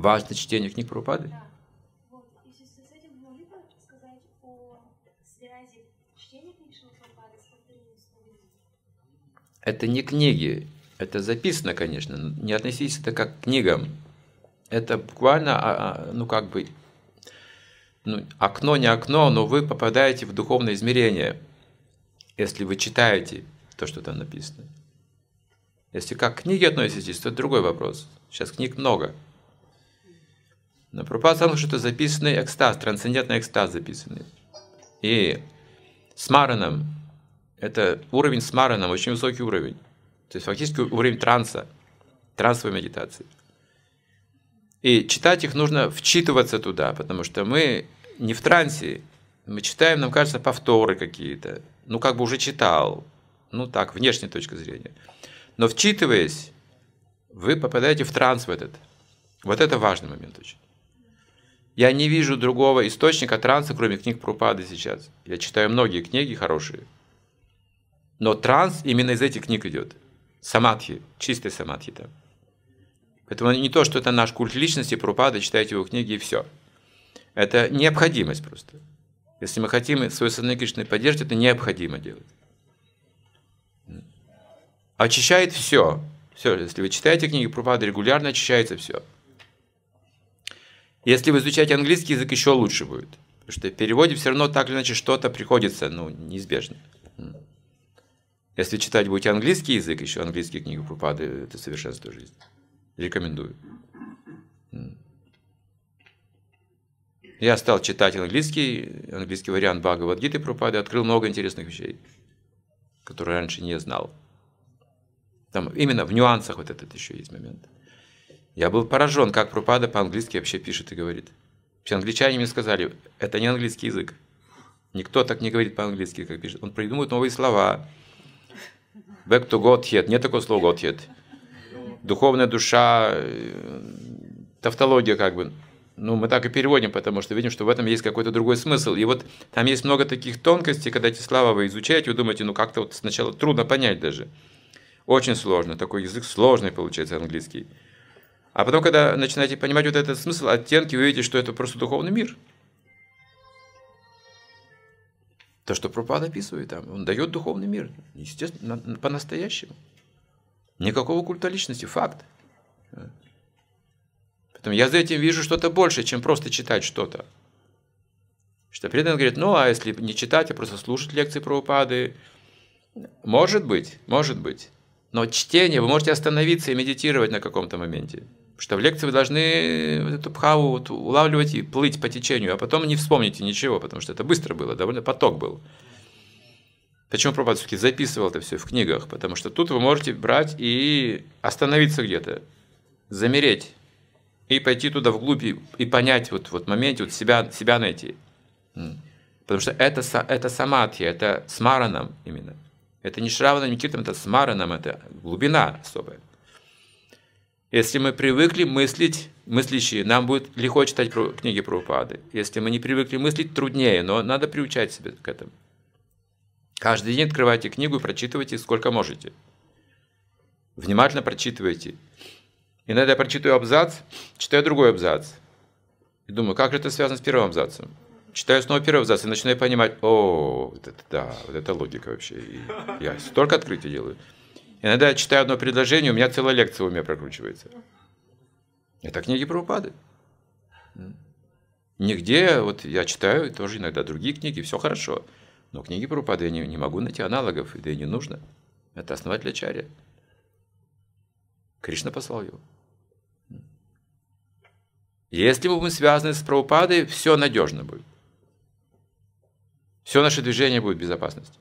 Важно чтение книг Прабхупады? Да. Вот. И в связи с этим вы могли бы сказать о связи чтения книг Шрила Прабхупады с повторением слова Это не книги, это записано, конечно, но не относитесь это как к книгам. Это буквально, а, а, ну как бы, ну, окно не окно, но вы попадаете в духовное измерение, если вы читаете то, что там написано. Если как к книге относитесь, то это другой вопрос. Сейчас книг много. Но Прабхупада сказал, что это записанный экстаз, трансцендентный экстаз записанный. И с Мараном, это уровень с Мараном, очень высокий уровень. То есть фактически уровень транса, трансовой медитации. И читать их нужно вчитываться туда, потому что мы не в трансе, мы читаем, нам кажется, повторы какие-то. Ну, как бы уже читал. Ну, так, внешней точки зрения. Но вчитываясь, вы попадаете в транс в этот. Вот это важный момент очень. Я не вижу другого источника транса, кроме книг Прупады сейчас. Я читаю многие книги хорошие. Но транс именно из этих книг идет. Самадхи, чистый самадхи там. Поэтому не то, что это наш культ личности, Прупада, читайте его книги и все. Это необходимость просто. Если мы хотим свою сознание Кришны поддерживать, это необходимо делать. Очищает все. Все, если вы читаете книги Прупады, регулярно очищается все. Если вы изучаете английский язык, еще лучше будет. Потому что в переводе все равно так или иначе что-то приходится, ну, неизбежно. Если читать будете английский язык, еще английские книги Прупады, это совершенство жизни. Рекомендую. Я стал читать английский, английский вариант Бхагавадгиты Прупады, открыл много интересных вещей, которые раньше не знал. Там именно в нюансах вот этот еще есть момент. Я был поражен, как Прупада по-английски вообще пишет и говорит. Вообще англичане мне сказали, это не английский язык. Никто так не говорит по-английски, как пишет. Он придумывает новые слова. Back to Godhead. Нет такого слова Godhead. Духовная душа, э, тавтология как бы. Ну, мы так и переводим, потому что видим, что в этом есть какой-то другой смысл. И вот там есть много таких тонкостей, когда эти слова вы изучаете, вы думаете, ну как-то вот сначала трудно понять даже. Очень сложно. Такой язык сложный получается английский. А потом, когда начинаете понимать вот этот смысл, оттенки, вы видите, что это просто духовный мир. То, что Пропад описывает там, он дает духовный мир, естественно, по-настоящему. Никакого культа личности, факт. Поэтому я за этим вижу что-то больше, чем просто читать что-то. Что преданный говорит, ну а если не читать, а просто слушать лекции про упады, может быть, может быть. Но чтение, вы можете остановиться и медитировать на каком-то моменте. Что в лекции вы должны эту пхаву вот улавливать и плыть по течению, а потом не вспомните ничего, потому что это быстро было, довольно поток был. Почему Прабхупада все-таки записывал это все в книгах? Потому что тут вы можете брать и остановиться где-то, замереть, и пойти туда вглубь и, и понять вот, вот моменте, вот себя, себя найти. Потому что это, это самадхи, это смараном именно. Это не шраваном, не киртом, это смараном, это глубина особая. Если мы привыкли мыслить, мыслящие, нам будет легко читать про, книги про упады. Если мы не привыкли мыслить, труднее, но надо приучать себя к этому. Каждый день открывайте книгу и прочитывайте сколько можете. Внимательно прочитывайте. Иногда я прочитаю абзац, читаю другой абзац. И думаю, как же это связано с первым абзацем? Читаю снова первый абзац и начинаю понимать, о, вот это да, вот это логика вообще. И я столько открытий делаю. Иногда я читаю одно предложение, у меня целая лекция в уме прокручивается. Это книги про упады. Нигде, вот я читаю тоже иногда другие книги, все хорошо. Но книги про упады я не, не могу найти аналогов, да и не нужно. Это основатель Ачарья. Кришна послал его. Если мы связаны с Прабхупадой, все надежно будет. Все наше движение будет в безопасности.